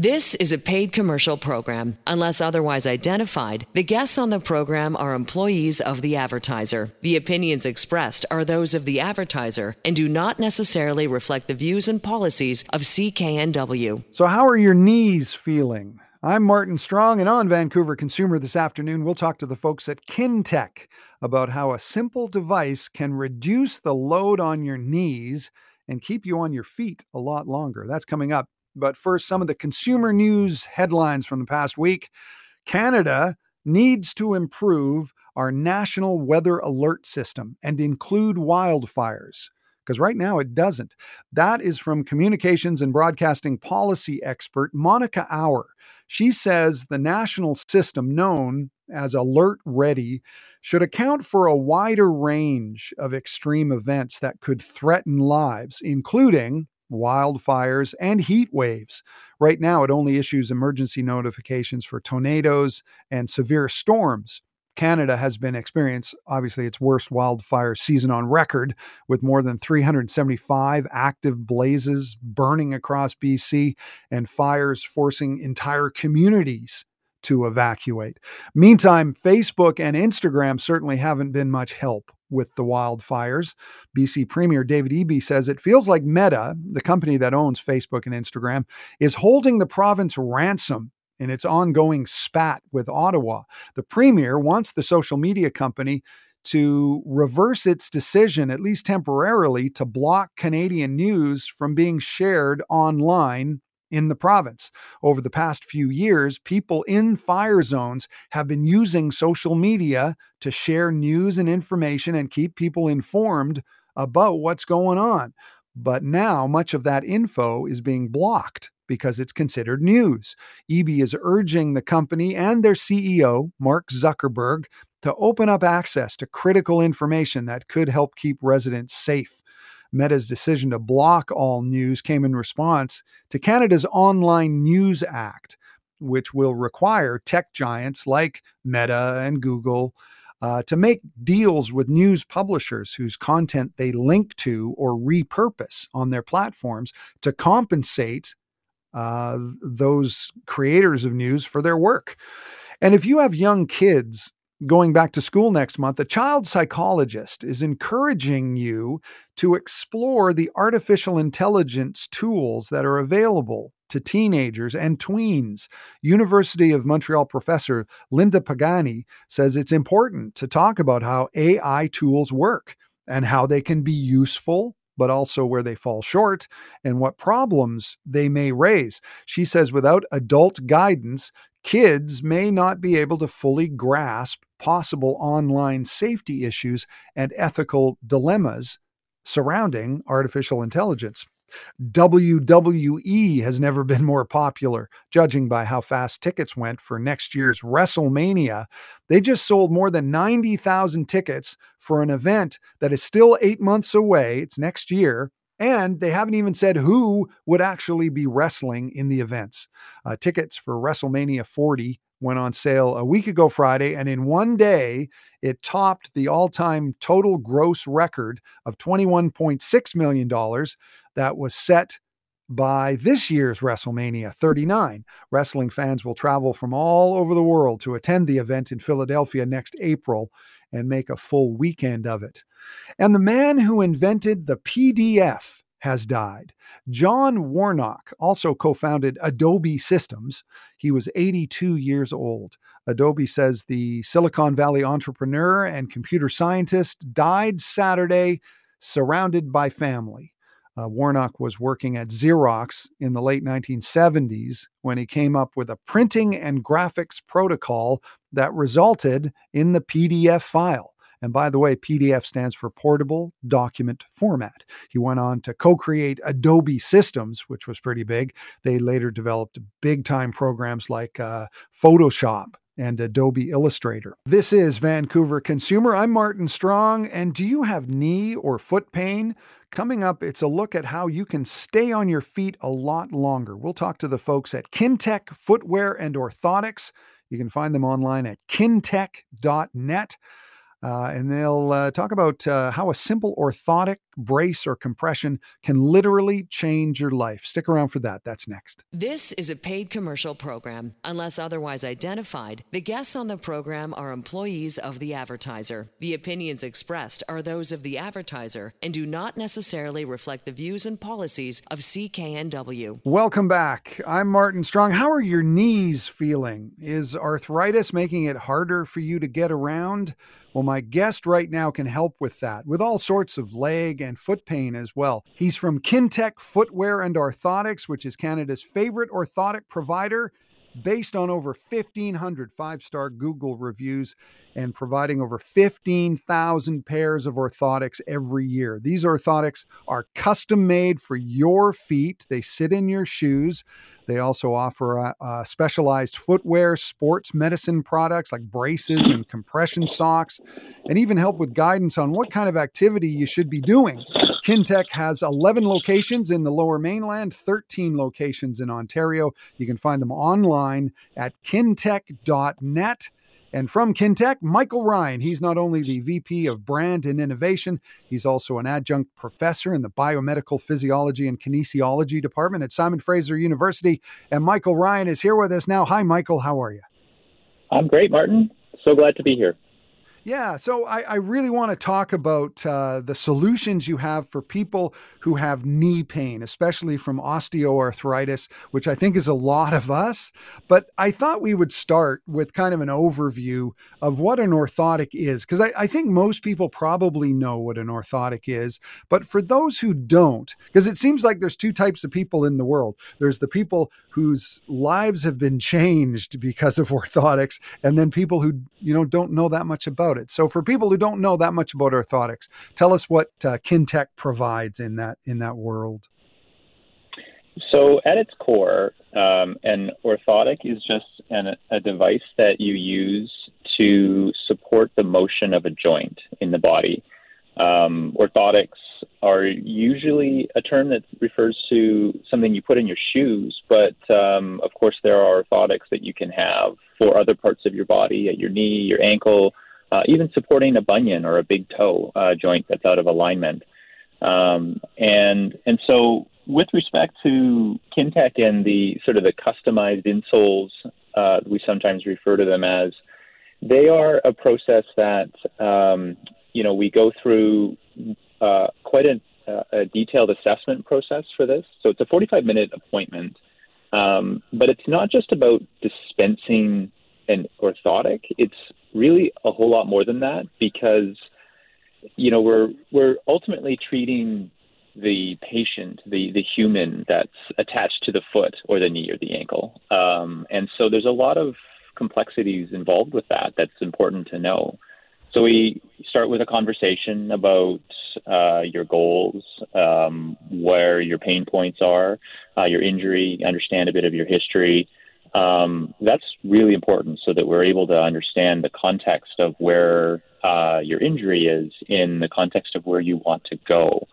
This is a paid commercial program. Unless otherwise identified, the guests on the program are employees of the advertiser. The opinions expressed are those of the advertiser and do not necessarily reflect the views and policies of CKNW. So, how are your knees feeling? I'm Martin Strong, and on Vancouver Consumer this afternoon, we'll talk to the folks at Kintec about how a simple device can reduce the load on your knees and keep you on your feet a lot longer. That's coming up. But first, some of the consumer news headlines from the past week. Canada needs to improve our national weather alert system and include wildfires because right now it doesn't. That is from communications and broadcasting policy expert Monica Auer. She says the national system, known as Alert Ready, should account for a wider range of extreme events that could threaten lives, including wildfires, and heat waves. Right now, it only issues emergency notifications for tornadoes and severe storms. Canada has been experiencing obviously its worst wildfire season on record with more than 375 active blazes burning across BC and fires forcing entire communities to evacuate. Meantime, Facebook and Instagram certainly haven't been much help with the wildfires. BC Premier David Eby says it feels like Meta, the company that owns Facebook and Instagram, is holding the province ransom in its ongoing spat with Ottawa. The Premier wants the social media company to reverse its decision, at least temporarily, to block Canadian news from being shared online in the province. Over the past few years, people in fire zones have been using social media to share news and information and keep people informed about what's going on. But now much of that info is being blocked because it's considered news. Eby is urging the company and their CEO, Mark Zuckerberg, to open up access to critical information that could help keep residents safe. Meta's decision to block all news came in response to Canada's Online News Act, which will require tech giants like Meta and Google uh, to make deals with news publishers whose content they link to or repurpose on their platforms to compensate uh, those creators of news for their work. And if you have young kids going back to school next month, a child psychologist is encouraging you to explore the artificial intelligence tools that are available to teenagers and tweens. University of Montreal professor Linda Pagani says it's important to talk about how AI tools work and how they can be useful but also where they fall short and what problems they may raise. She says without adult guidance, kids may not be able to fully grasp possible online safety issues and ethical dilemmas surrounding artificial intelligence. WWE has never been more popular, judging by how fast tickets went for next year's WrestleMania. They just sold more than 90,000 tickets for an event that is still eight months away. It's next year. And they haven't even said who would actually be wrestling in the events. Uh, tickets for WrestleMania 40 went on sale a week ago Friday, and in one day, it topped the all time total gross record of $21.6 million that was set by this year's WrestleMania 39. Wrestling fans will travel from all over the world to attend the event in Philadelphia next April and make a full weekend of it. And the man who invented the PDF has died. John Warnock also co founded Adobe Systems. He was 82 years old. Adobe says the Silicon Valley entrepreneur and computer scientist died Saturday, surrounded by family. Uh, Warnock was working at Xerox in the late 1970s when he came up with a printing and graphics protocol that resulted in the PDF file. And by the way, PDF stands for Portable Document Format. He went on to co create Adobe Systems, which was pretty big. They later developed big time programs like uh, Photoshop and Adobe Illustrator. This is Vancouver Consumer. I'm Martin Strong. And do you have knee or foot pain? Coming up, it's a look at how you can stay on your feet a lot longer. We'll talk to the folks at Kintec Footwear and Orthotics. You can find them online at kintec.net. Uh, and they'll uh, talk about uh, how a simple orthotic brace, or compression can literally change your life. Stick around for that. That's next. This is a paid commercial program. Unless otherwise identified, the guests on the program are employees of the advertiser. The opinions expressed are those of the advertiser and do not necessarily reflect the views and policies of CKNW. Welcome back. I'm Martin Strong. How are your knees feeling? Is arthritis making it harder for you to get around? Well, my guest right now can help with that, with all sorts of leg and foot pain as well. He's from Kintec Footwear and Orthotics, which is Canada's favorite orthotic provider, based on over 1,500 five star Google reviews and providing over 15,000 pairs of orthotics every year. These orthotics are custom made for your feet, they sit in your shoes. They also offer specialized footwear, sports medicine products like braces and compression socks, and even help with guidance on what kind of activity you should be doing. Kintec has 11 locations in the lower mainland, 13 locations in Ontario. You can find them online at kintec.net. And from Kintec, Michael Ryan. He's not only the VP of Brand and Innovation, he's also an adjunct professor in the Biomedical Physiology and Kinesiology Department at Simon Fraser University. And Michael Ryan is here with us now. Hi, Michael. How are you? I'm great, Martin. So glad to be here. Yeah, so I, I really want to talk about uh, the solutions you have for people who have knee pain, especially from osteoarthritis, which I think is a lot of us. But I thought we would start with kind of an overview of what an orthotic is, because I, I think most people probably know what an orthotic is. But for those who don't, because it seems like there's two types of people in the world there's the people whose lives have been changed because of orthotics, and then people who you know don't know that much about it. So for people who don't know that much about orthotics, tell us what uh, Kintec provides in that in that world. So at its core, um, an orthotic is just an, a device that you use to support the motion of a joint in the body. Um, orthotics are usually a term that refers to something you put in your shoes, but um, of course, there are orthotics that you can have for other parts of your body, at your knee, your ankle, uh, even supporting a bunion or a big toe uh, joint that's out of alignment. Um, and and so, with respect to Kintec and the sort of the customized insoles, uh, we sometimes refer to them as, they are a process that um, you know we go through uh, quite a, a, detailed assessment process for this. So it's a 45 minute appointment, um, but it's not just about dispensing an orthotic. It's really a whole lot more than that because you know we're we're ultimately treating the patient, the the human that's attached to the foot or the knee or the ankle, um, and so there's a lot of complexities involved with that that's important to know. So we start with a conversation about uh, your goals, um, where your pain points are, uh, your injury, understand a bit of your history. Um, that's really important so that we're able to understand the context of where uh, your injury is in the context of where you want to go.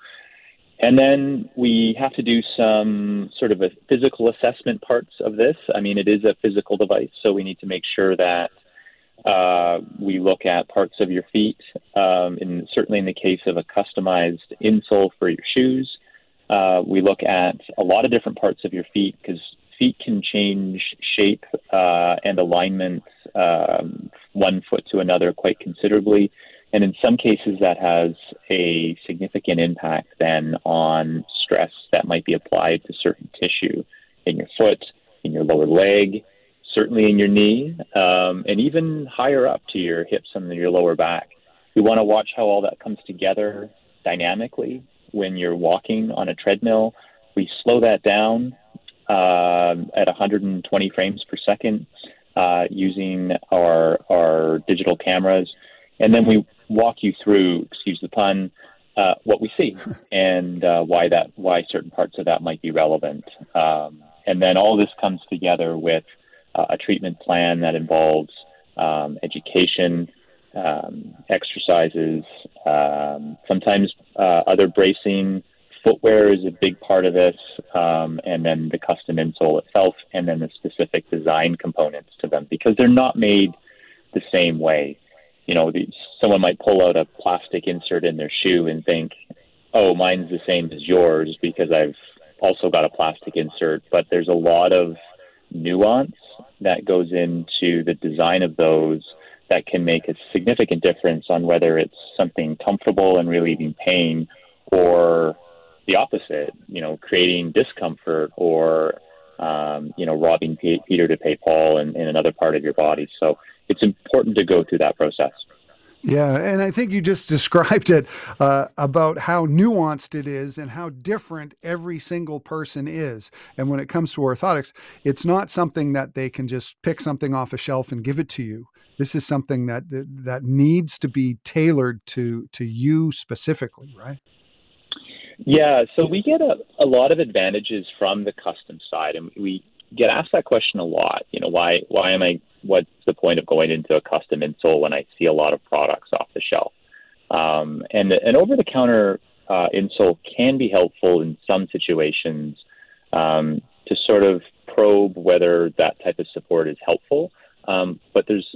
And then we have to do some sort of a physical assessment parts of this. I mean, it is a physical device, so we need to make sure that uh, we look at parts of your feet, um, and certainly in the case of a customized insole for your shoes, uh, we look at a lot of different parts of your feet because feet can change shape uh, and alignment um, one foot to another quite considerably. And in some cases, that has a significant impact then on stress that might be applied to certain tissue in your foot, in your lower leg, certainly in your knee, um, and even higher up to your hips and your lower back. We want to watch how all that comes together dynamically when you're walking on a treadmill. We slow that down at 120 frames per second uh, using our our digital cameras, and then we walk you through, excuse the pun, uh, what we see and uh, why that why certain parts of that might be relevant. Um, and then all this comes together with uh, a treatment plan that involves um, education, um, exercises, um, sometimes uh, other bracing. Footwear is a big part of this, um, and then the custom insole itself, and then the specific design components to them because they're not made the same way. You know, the, someone might pull out a plastic insert in their shoe and think, oh, mine's the same as yours because I've also got a plastic insert. But there's a lot of nuance that goes into the design of those that can make a significant difference on whether it's something comfortable and relieving pain or the opposite, you know, creating discomfort or, um, you know, robbing P- Peter to pay Paul in, in another part of your body. So it's important to go through that process. Yeah, and I think you just described it uh, about how nuanced it is and how different every single person is. And when it comes to orthotics, it's not something that they can just pick something off a shelf and give it to you. This is something that that needs to be tailored to to you specifically, right? Yeah, so we get a, a lot of advantages from the custom side, and we get asked that question a lot. You know, why why am I? What's the point of going into a custom insole when I see a lot of products off the shelf? Um, and an over the counter uh, insole can be helpful in some situations um, to sort of probe whether that type of support is helpful. Um, but there's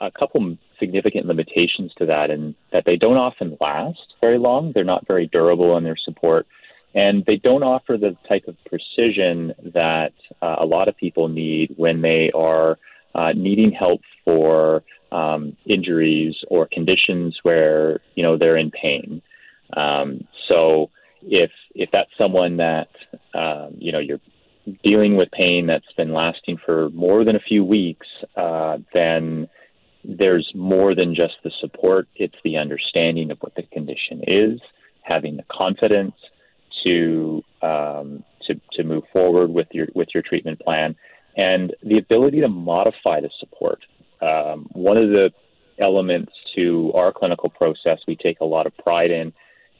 a couple significant limitations to that, in that they don't often last very long. They're not very durable in their support, and they don't offer the type of precision that uh, a lot of people need when they are uh, needing help for um, injuries or conditions where you know they're in pain. Um, so if if that's someone that um, you know you're dealing with pain that's been lasting for more than a few weeks, uh, then there's more than just the support. It's the understanding of what the condition is, having the confidence to um, to to move forward with your with your treatment plan, and the ability to modify the support. Um, one of the elements to our clinical process we take a lot of pride in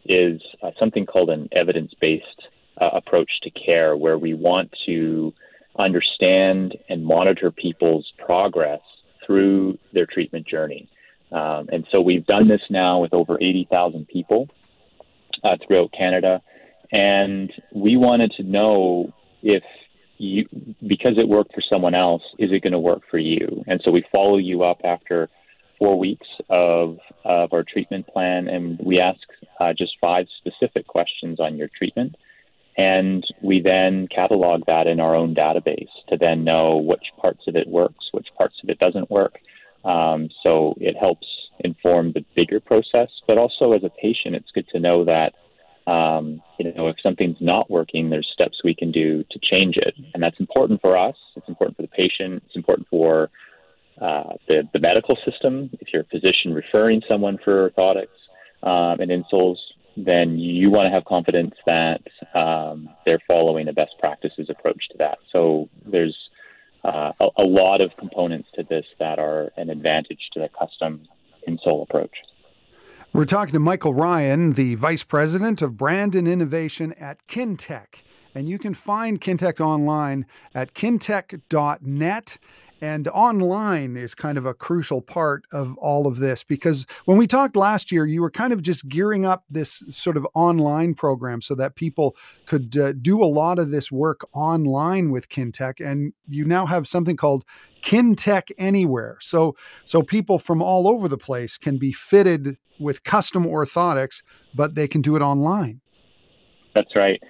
is uh, something called an evidence based uh, approach to care, where we want to understand and monitor people's progress through their treatment journey. Um, and so we've done this now with over 80,000 people uh, throughout Canada. And we wanted to know if you, because it worked for someone else, is it going to work for you? And so we follow you up after four weeks of, of our treatment plan, and we ask uh, just five specific questions on your treatment. And we then catalog that in our own database to then know which parts of it works, which parts of it doesn't work. Um, so it helps inform the bigger process, but also as a patient, it's good to know that um, you know if something's not working, there's steps we can do to change it, and that's important for us. It's important for the patient. It's important for uh, the the medical system. If you're a physician referring someone for orthotics um, and insoles, then you want to have confidence that um, they're following a best practices approach to that. So there's uh, a, a, lot of components to this that are an advantage to the custom insole approach. We're talking to Michael Ryan, the Vice President of Brand and Innovation at Kintec. And you can find Kintec online at kintec.net. And online is kind of a crucial part of all of this because when we talked last year, you were kind of just gearing up this sort of online program so that people could uh, do a lot of this work online with Kintec. And you now have something called Kintec Anywhere. So, so people from all over the place can be fitted with custom orthotics, but they can do it online. That's right.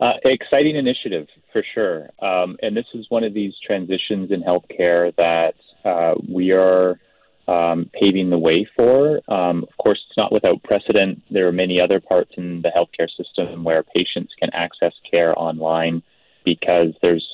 Uh, exciting initiative for sure. Um, and this is one of these transitions in healthcare that uh, we are um, paving the way for. Um, of course, it's not without precedent. There are many other parts in the healthcare system where patients can access care online because there's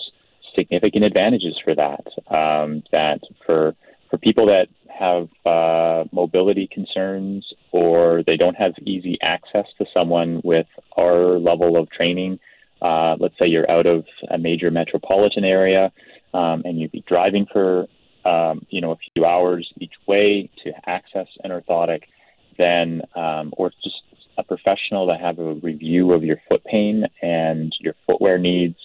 significant advantages for that. Um, that for for people that have uh, mobility concerns or they don't have easy access to someone with our level of training, uh, let's say you're out of a major metropolitan area um, and you'd be driving for um, you know a few hours each way to access an orthotic, then um, or just a professional to have a review of your foot pain and your footwear needs.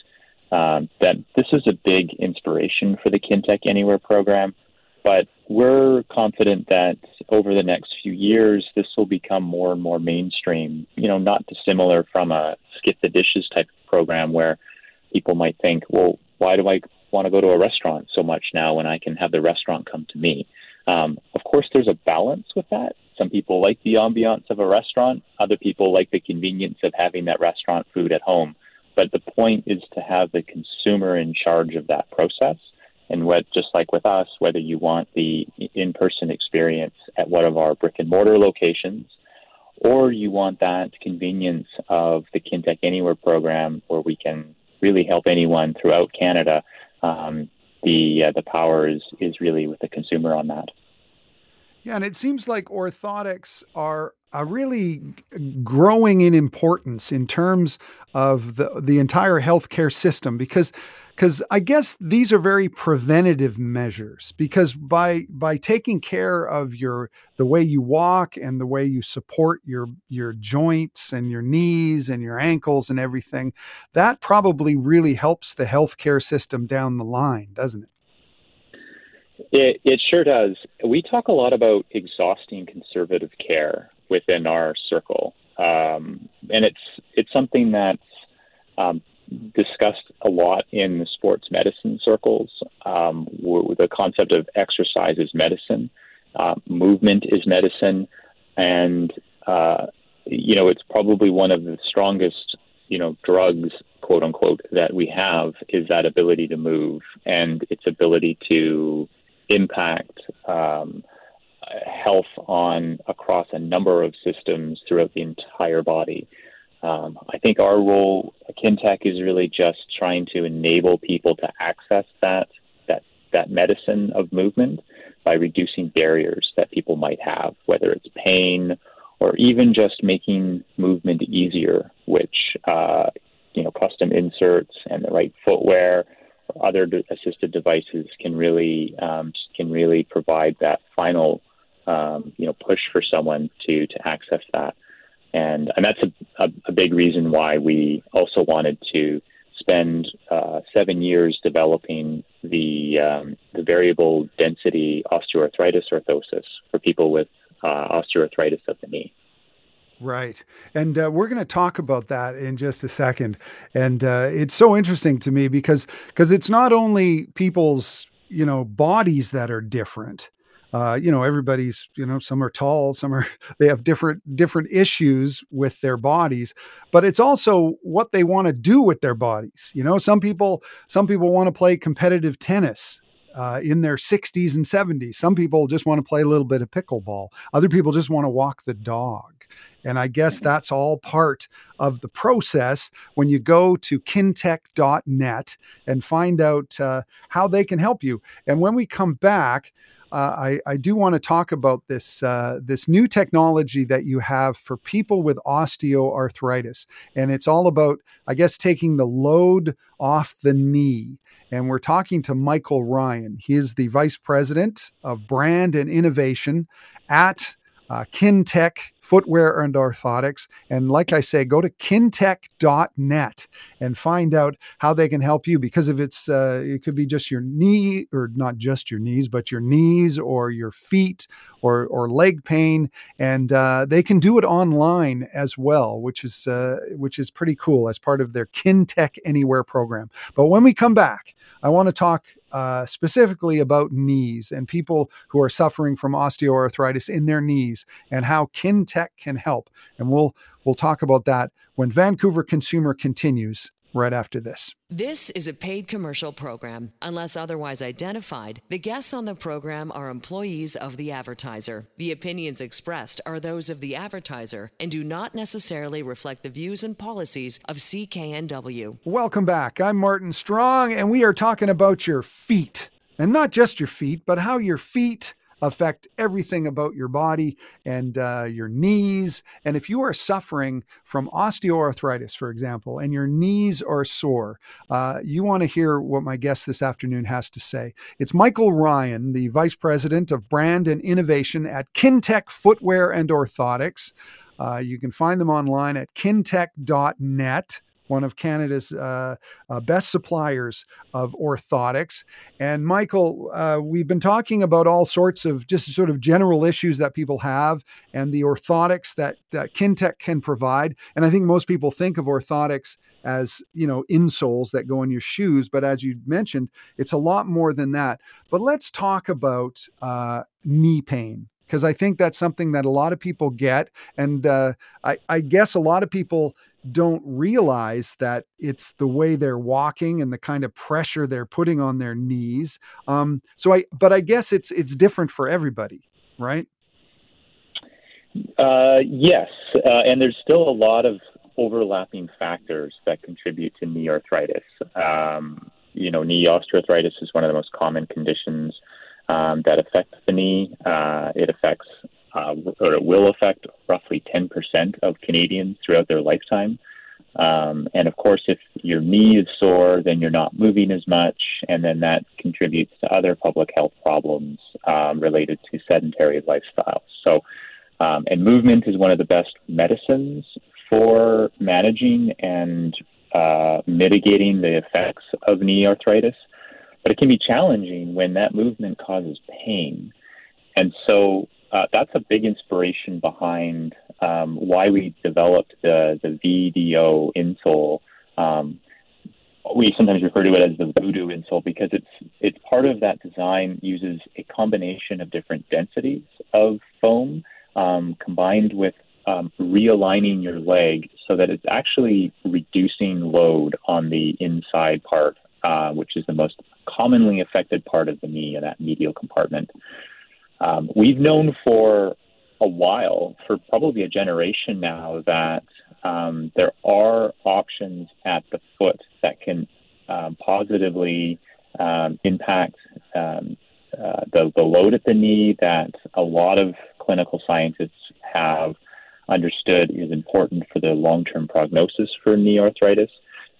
Um, that this is a big inspiration for the Kintec Anywhere program, but we're confident that over the next few years, this will become more and more mainstream. You know, not dissimilar from a skip the dishes type program where people might think, well, why do I want to go to a restaurant so much now when I can have the restaurant come to me? Um, of course, there's a balance with that. some people like the ambiance of a restaurant. Other people like the convenience of having that restaurant food at home. But the point is to have the consumer in charge of that process. And what, just like with us, whether you want the in-person experience at one of our brick and mortar locations, or you want that convenience of the Kintec Anywhere program, where we can really help anyone throughout Canada. Um, the uh, the power is is really with the consumer on that. Yeah, and it seems like orthotics are are really growing in importance in terms of the the entire healthcare system because because I guess these are very preventative measures because by by taking care of your the way you walk and the way you support your your joints and your knees and your ankles and everything that probably really helps the healthcare system down the line doesn't it it, it sure does. We talk a lot about exhausting conservative care within our circle, um, and it's it's something that's um, discussed a lot in the sports medicine circles. Um, the concept of exercise is medicine, uh, movement is medicine, and uh, you know it's probably one of the strongest you know drugs quote unquote that we have is that ability to move and its ability to impact um, health on across a number of systems throughout the entire body. Um, I think our role at Kintec is really just trying to enable people to access that that that medicine of movement by reducing barriers that people might have, whether it's pain or even just making movement easier, which uh, you know custom inserts and the right footwear or other assisted devices can really um, can really provide that final um, you know push for someone to to access that and and that's a, a, a big reason why we also wanted to spend uh, seven years developing the um, the variable density osteoarthritis orthosis for people with uh, osteoarthritis of the knee. Right. And uh, we're going to talk about that in just a second. And uh, it's so interesting to me because because it's not only people's, you know, bodies that are different, uh, you know everybody's you know some are tall some are they have different different issues with their bodies but it's also what they want to do with their bodies you know? Some people some people want to play competitive tennis uh, in their 60s and 70s some people just want to play a little bit of pickleball. Other people just want to walk the dog. And I guess that's all part of the process when you go to kintec.net and find out uh, how they can help you. And when we come back, I, I, do want to talk about this uh, this new technology that you have for people with osteoarthritis, and it's all about, I guess, taking the load off the knee. And we're talking to Michael Ryan. He is the vice president of brand and innovation at uh, Kintec Footwear and Orthotics. And like I say, go to kintec.net and find out how they can help you because if it's, uh, it could be just your knee or not just your knees, but your knees or your feet or, or leg pain. And uh, they can do it online as well, which is, uh, which is pretty cool as part of their Kintec Anywhere program. But when we come back, I want to talk uh, specifically about knees and people who are suffering from osteoarthritis in their knees and how Kintec can help. And we'll we'll talk about that when Vancouver Consumer continues right after this. This is a paid commercial program. Unless otherwise identified, the guests on the program are employees of the advertiser. The opinions expressed are those of the advertiser and do not necessarily reflect the views and policies of CKNW. Welcome back. I'm Martin Strong, and we are talking about your feet. And not just your feet, but how your feet affect everything about your body and uh, your knees. And if you are suffering from osteoarthritis, for example, and your knees are sore, uh, you want to hear what my guest this afternoon has to say. It's Michael Ryan, the Vice President of Brand and Innovation at Kintec Footwear and Orthotics. Uh, you can find them online at kintec.net one of Canada's uh, uh, best suppliers of orthotics. And Michael, uh, we've been talking about all sorts of just sort of general issues that people have and the orthotics that, that Kintec can provide. And I think most people think of orthotics as you know insoles that go in your shoes but as you mentioned it's a lot more than that but let's talk about uh, knee pain because I think that's something that a lot of people get, and uh, I, I guess a lot of people don't realize that it's the way they're walking and the kind of pressure they're putting on their knees. Um, so I, but I guess it's it's different for everybody, right? Uh, yes, uh, and there's still a lot of overlapping factors that contribute to knee arthritis. Um, you know, knee osteoarthritis is one of the most common conditions um, that affect the knee. Uh, it affects, uh, or it will affect, roughly 10% of Canadians throughout their lifetime. Um, and of course, if your knee is sore, then you're not moving as much, and then that contributes to other public health problems um, related to sedentary lifestyles. So, um, and movement is one of the best medicines for managing and uh, mitigating the effects of knee arthritis. But it can be challenging when that movement causes pain. And so uh, that's a big inspiration behind um, why we developed the, the VDO insole. Um, we sometimes refer to it as the voodoo insole because it's it's part of that design uses a combination of different densities of foam um, combined with um, realigning your leg so that it's actually reducing load on the inside part, uh, which is the most commonly affected part of the knee in that medial compartment. Um, we've known for a while, for probably a generation now, that um, there are options at the foot that can um, positively um, impact um, uh, the, the load at the knee that a lot of clinical scientists have understood is important for the long term prognosis for knee arthritis.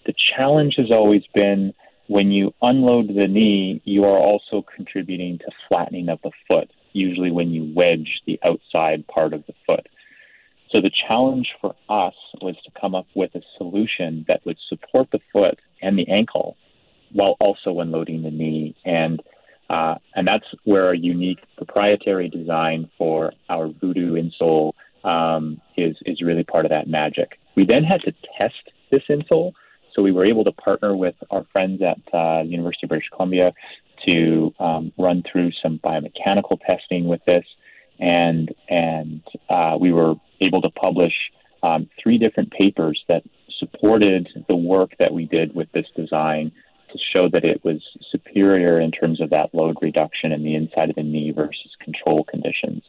The challenge has always been when you unload the knee, you are also contributing to flattening of the foot, usually when you wedge the outside part of the foot. So the challenge for us was to come up with a solution that would support the foot and the ankle while also unloading the knee. And uh, and that's where our unique proprietary design for our Voodoo insole um, is is really part of that magic. We then had to test this insole, so we were able to partner with our friends at uh, the University of British Columbia to um, run through some biomechanical testing with this, and and uh, we were able to publish um, three different papers that supported the work that we did with this design to show that it was superior in terms of that load reduction in the inside of the knee versus control conditions.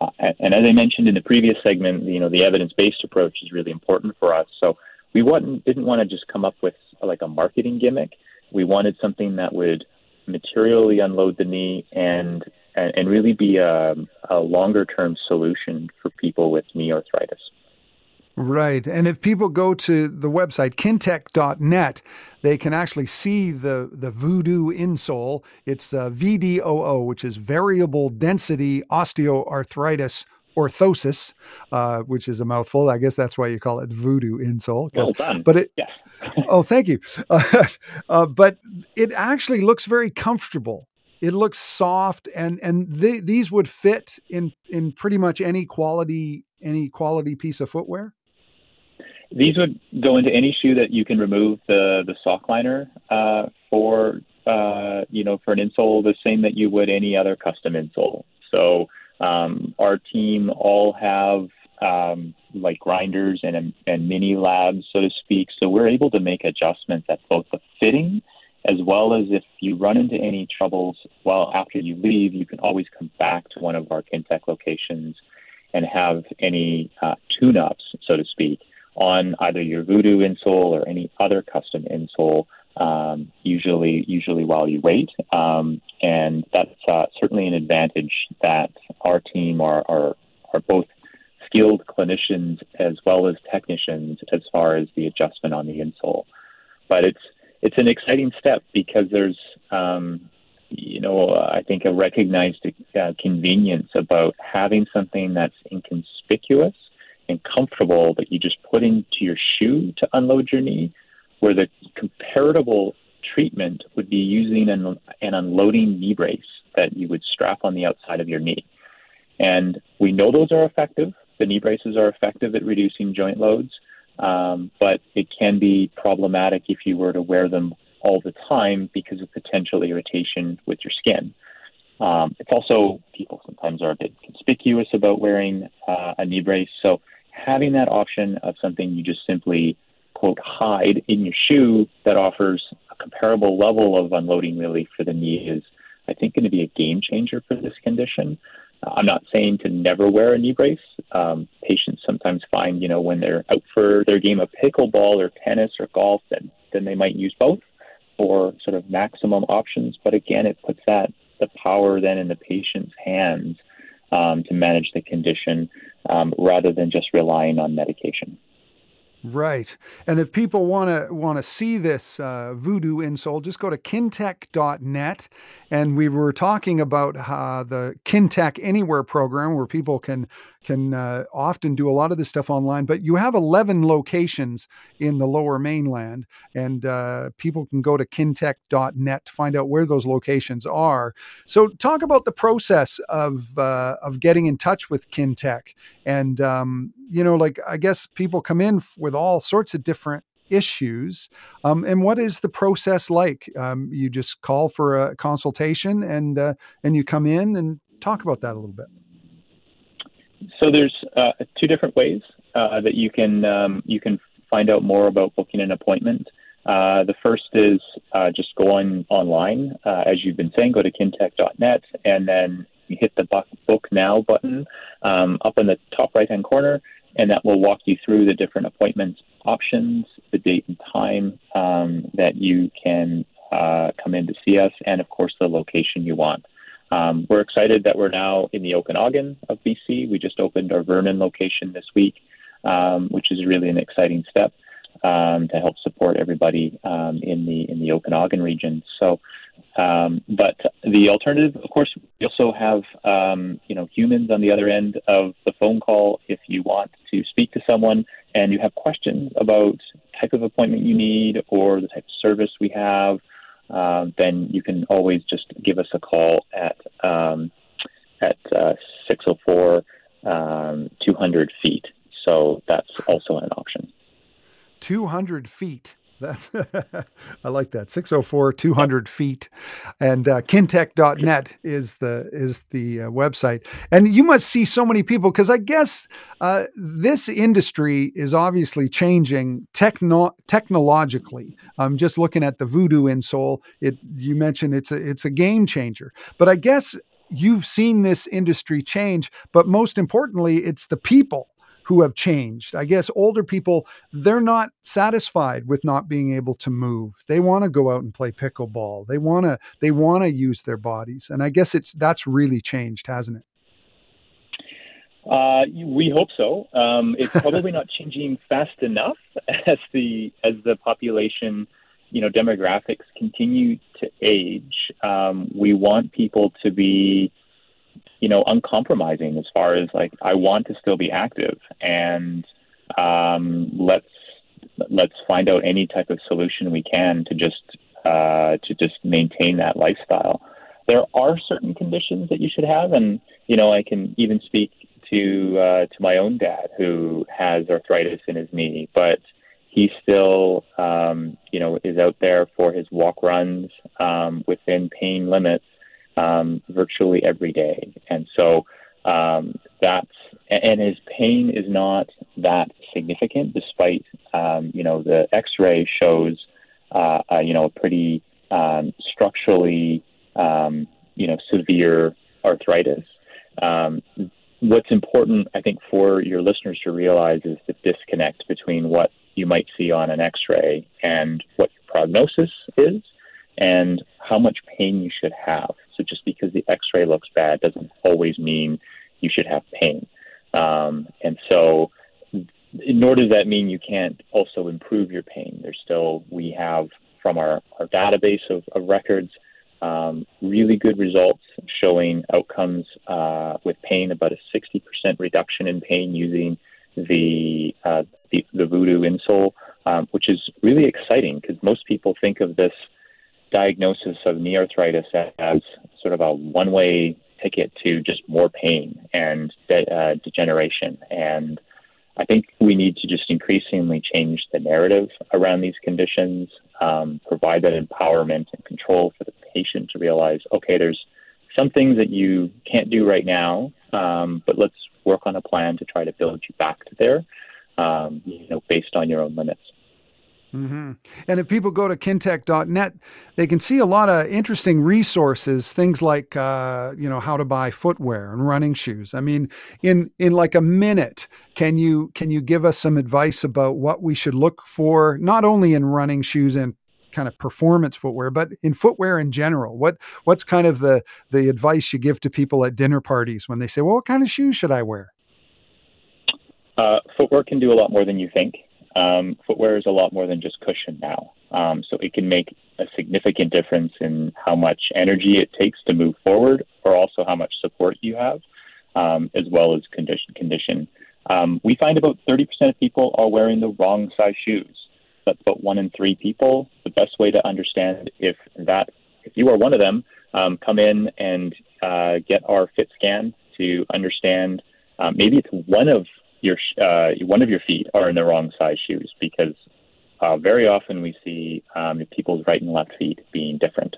Uh, and as I mentioned in the previous segment, you know, the evidence-based approach is really important for us. So we didn't want to just come up with like a marketing gimmick. We wanted something that would materially unload the knee and and, and really be a, a longer term solution for people with knee arthritis. Right. And if people go to the website kintec.net, they can actually see the, the Voodoo insole. It's uh, VDOO, which is variable density osteoarthritis orthosis, uh, which is a mouthful. I guess that's why you call it Voodoo insole. Well done. But it, yes. oh, thank you. Uh, but it actually looks very comfortable. It looks soft, and and these would fit in in pretty much any quality any quality piece of footwear. These would go into any shoe that you can remove the the sock liner uh, for uh, you know for an insole the same that you would any other custom insole. So um, our team all have um, like grinders and and mini labs so to speak. So we're able to make adjustments at both the fitting as well as if you run into any troubles well after you leave, you can always come back to one of our Kintec locations and have any uh, tune-ups, so to speak, on either your Voodoo insole or any other custom insole. Um, usually, usually while you wait, um, and that's uh, certainly an advantage that our team are, are are both skilled clinicians as well as technicians as far as the adjustment on the insole. But it's it's an exciting step because there's um, you know I think a recognized uh, convenience about having something that's inconspicuous and comfortable that you just put into your shoe to unload your knee, where the comparable treatment would be using an, an unloading knee brace that you would strap on the outside of your knee. And we know those are effective. The knee braces are effective at reducing joint loads, um, but it can be problematic if you were to wear them all the time because of potential irritation with your skin. Um, it's also people sometimes are a bit conspicuous about wearing uh, a knee brace. So having that option of something you just simply quote hide in your shoe that offers a comparable level of unloading relief for the knee is, I think, going to be a game changer for this condition. I'm not saying to never wear a knee brace. Um, patients sometimes find, you know, when they're out for their game of pickleball or tennis or golf, then then they might use both for sort of maximum options. But again, it puts that the power then in the patient's hands um, to manage the condition um, rather than just relying on medication. Right. And if people want to want to see this uh, voodoo insole, just go to kintec.net. And we were talking about uh, the Kintec Anywhere program where people can can uh, often do a lot of this stuff online. But you have 11 locations in the lower mainland, and uh, people can go to kintec.net to find out where those locations are. So, talk about the process of uh, of getting in touch with Kintec, And, um, you know, like I guess people come in with all sorts of different issues. Um, and what is the process like? Um, you just call for a consultation and uh, and you come in and talk about that a little bit. So there's uh, two different ways uh, that you can um, you can find out more about booking an appointment. Uh, the first is uh, just go on online, uh, as you've been saying, go to kintec.net and then hit the book now button um, up in the top right hand corner, and that will walk you through the different appointment options, the date and time um, that you can uh, come in to see us, and of course the location you want. Um, we're excited that we're now in the Okanagan of BC. We just opened our Vernon location this week, um, which is really an exciting step um, to help support everybody um, in the in the Okanagan region. So, um, but the alternative, of course, we also have um, you know humans on the other end of the phone call. If you want to speak to someone and you have questions about type of appointment you need or the type of service we have uh, then you can always just give us a call at um, at uh, 604 um, 200 feet. So that's also an option. 200 feet. That's I like that. 604 200 feet. And uh, kintec.net is the is the uh, website. And you must see so many people because I guess uh, this industry is obviously changing techno- technologically. I'm just looking at the Voodoo insole. It you mentioned it's a it's a game changer. But I guess you've seen this industry change, but most importantly, it's the people who have changed. I guess older people, they're not satisfied with not being able to move. They want to go out and play pickleball. They want to they want to use their bodies. And I guess it's that's really changed, hasn't it? Uh, we hope so. Um, it's probably not changing fast enough as the as the population, you know, demographics continue to age. Um, we want people to be you know, uncompromising as far as like I want to still be active and um, let's let's find out any type of solution we can to just uh, to just maintain that lifestyle. There are certain conditions that you should have, and you know, I can even speak to uh, to my own dad who has arthritis in his knee, but he still um, you know is out there for his walk runs um, within pain limits um, virtually every day. And so um, that's, and his pain is not that significant despite, um, you know, the x ray shows, uh, you know, a pretty um, structurally, um, you know, severe arthritis. Um, what's important, I think, for your listeners to realize is the disconnect between what you might see on an x ray and what your prognosis is and how much pain you should have. So just because the X-ray looks bad doesn't always mean you should have pain. Um, and so, nor does that mean you can't also improve your pain. There's still we have from our, our database of, of records um, really good results showing outcomes uh, with pain, about a 60% reduction in pain using the uh, the, the Voodoo insole, um, which is really exciting because most people think of this diagnosis of knee arthritis as sort of a one way ticket to just more pain and de- uh, degeneration. And I think we need to just increasingly change the narrative around these conditions, um, provide that empowerment and control for the patient to realize, okay, there's some things that you can't do right now, um, but let's work on a plan to try to build you back to there, um, you know, based on your own limits. Mm-hmm. And if people go to kintec.net, they can see a lot of interesting resources, things like uh, you know how to buy footwear and running shoes. I mean, in in like a minute, can you can you give us some advice about what we should look for, not only in running shoes and kind of performance footwear, but in footwear in general? What what's kind of the the advice you give to people at dinner parties when they say, "Well, what kind of shoes should I wear?" Uh, footwear can do a lot more than you think. Um, footwear is a lot more than just cushion now. Um, so it can make a significant difference in how much energy it takes to move forward, or also how much support you have, um, as well as condition. Condition. Um, we find about 30% of people are wearing the wrong size shoes. That's about one in three people. The best way to understand if that, if you are one of them, um, come in and uh, get our fit scan to understand. Um, maybe it's one of your uh, one of your feet are in the wrong size shoes because uh, very often we see um, people's right and left feet being different.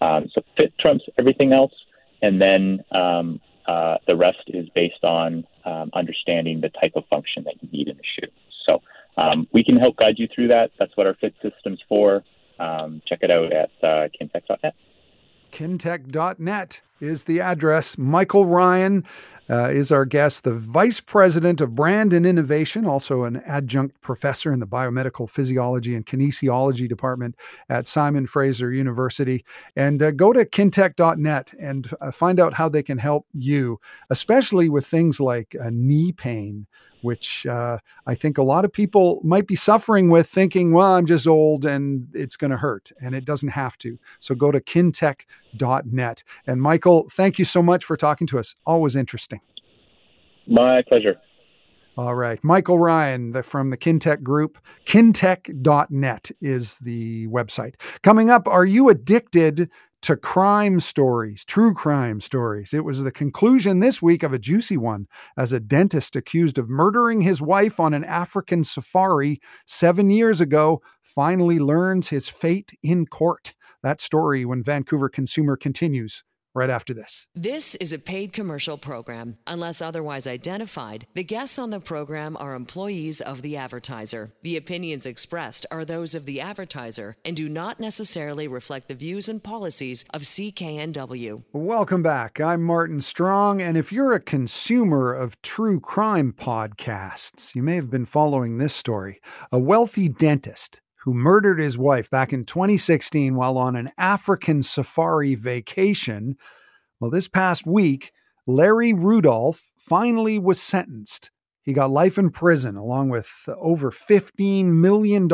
Um, so fit trumps everything else, and then um, uh, the rest is based on um, understanding the type of function that you need in the shoe. So um, we can help guide you through that. That's what our fit system's for. Um, check it out at uh, Kintec.net is the address. Michael Ryan uh, is our guest, the Vice President of Brand and Innovation, also an adjunct professor in the Biomedical Physiology and Kinesiology Department at Simon Fraser University. And uh, go to kintec.net and uh, find out how they can help you, especially with things like knee pain which uh, I think a lot of people might be suffering with, thinking, well, I'm just old and it's going to hurt. And it doesn't have to. So go to kintec.net. And Michael, thank you so much for talking to us. Always interesting. My pleasure. All right. Michael Ryan the, from the Kintec Group. Kintec.net is the website. Coming up, are you addicted to crime stories, true crime stories. It was the conclusion this week of a juicy one as a dentist accused of murdering his wife on an African safari seven years ago finally learns his fate in court. That story when Vancouver Consumer continues right after this. This is a paid commercial program. Unless otherwise identified, the guests on the program are employees of the advertiser. The opinions expressed are those of the advertiser and do not necessarily reflect the views and policies of CKNW. Welcome back. I'm Martin Strong, and if you're a consumer of true crime podcasts, you may have been following this story. A wealthy dentist who murdered his wife back in 2016 while on an African safari vacation. Well, this past week, Larry Rudolph finally was sentenced. He got life in prison along with over $15 million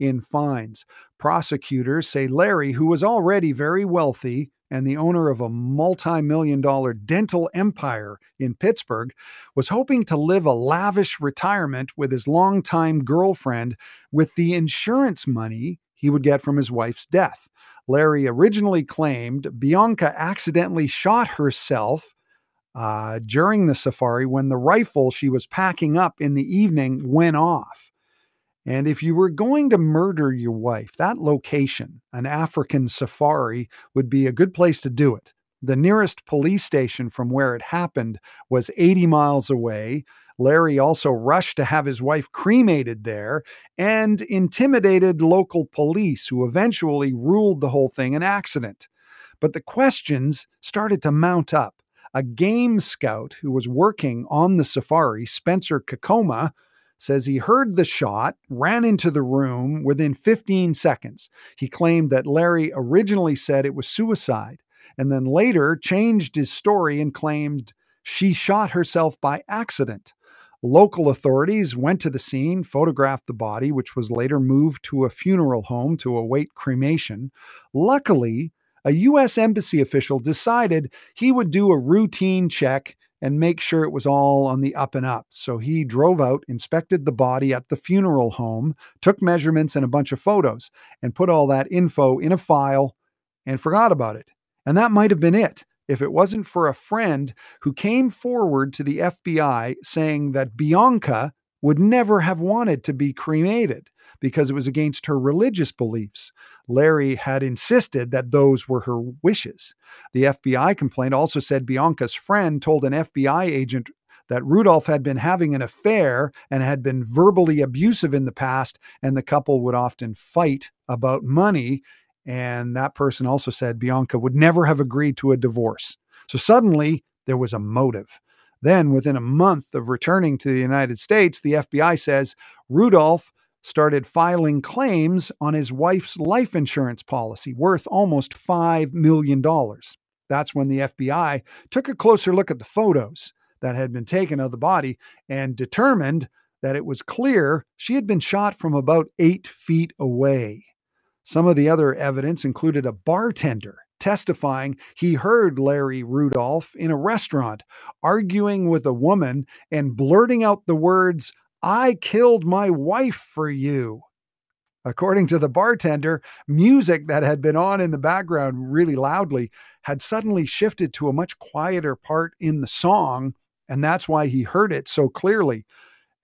in fines. Prosecutors say Larry, who was already very wealthy, and the owner of a multi million dollar dental empire in Pittsburgh, was hoping to live a lavish retirement with his longtime girlfriend with the insurance money he would get from his wife's death. Larry originally claimed Bianca accidentally shot herself uh, during the safari when the rifle she was packing up in the evening went off. And if you were going to murder your wife, that location, an African safari, would be a good place to do it. The nearest police station from where it happened was 80 miles away. Larry also rushed to have his wife cremated there and intimidated local police, who eventually ruled the whole thing an accident. But the questions started to mount up. A game scout who was working on the safari, Spencer Kakoma, says he heard the shot, ran into the room within 15 seconds. He claimed that Larry originally said it was suicide and then later changed his story and claimed she shot herself by accident. Local authorities went to the scene, photographed the body, which was later moved to a funeral home to await cremation. Luckily, a U.S. Embassy official decided he would do a routine check and make sure it was all on the up and up. So he drove out, inspected the body at the funeral home, took measurements and a bunch of photos, and put all that info in a file and forgot about it. And that might have been it if it wasn't for a friend who came forward to the FBI saying that Bianca would never have wanted to be cremated. Because it was against her religious beliefs. Larry had insisted that those were her wishes. The FBI complaint also said Bianca's friend told an FBI agent that Rudolph had been having an affair and had been verbally abusive in the past, and the couple would often fight about money. And that person also said Bianca would never have agreed to a divorce. So suddenly there was a motive. Then, within a month of returning to the United States, the FBI says Rudolph started filing claims on his wife's life insurance policy worth almost $5 million. That's when the FBI took a closer look at the photos that had been taken of the body and determined that it was clear she had been shot from about eight feet away. Some of the other evidence included a bartender testifying he heard Larry Rudolph in a restaurant arguing with a woman and blurting out the words, I killed my wife for you. According to the bartender, music that had been on in the background really loudly had suddenly shifted to a much quieter part in the song, and that's why he heard it so clearly.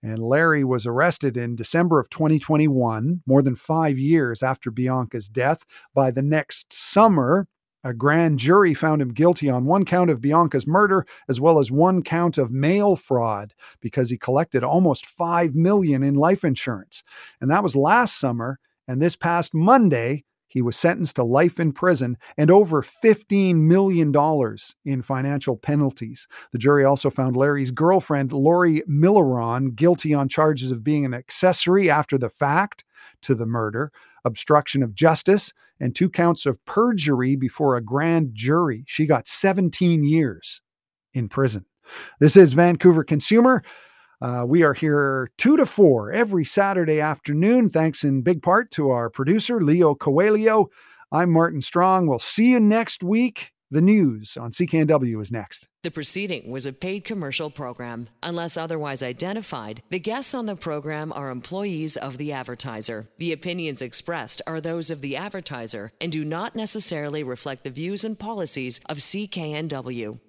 And Larry was arrested in December of 2021, more than five years after Bianca's death. By the next summer, a grand jury found him guilty on one count of Bianca's murder as well as one count of mail fraud because he collected almost 5 million in life insurance. And that was last summer, and this past Monday, he was sentenced to life in prison and over $15 million in financial penalties. The jury also found Larry's girlfriend, Lori Milliron, guilty on charges of being an accessory after the fact to the murder, obstruction of justice, and two counts of perjury before a grand jury. She got 17 years in prison. This is Vancouver Consumer. Uh, we are here 2 to 4 every Saturday afternoon, thanks in big part to our producer, Leo Coelho. I'm Martin Strong. We'll see you next week. The news on CKNW is next. The proceeding was a paid commercial program. Unless otherwise identified, the guests on the program are employees of the advertiser. The opinions expressed are those of the advertiser and do not necessarily reflect the views and policies of CKNW.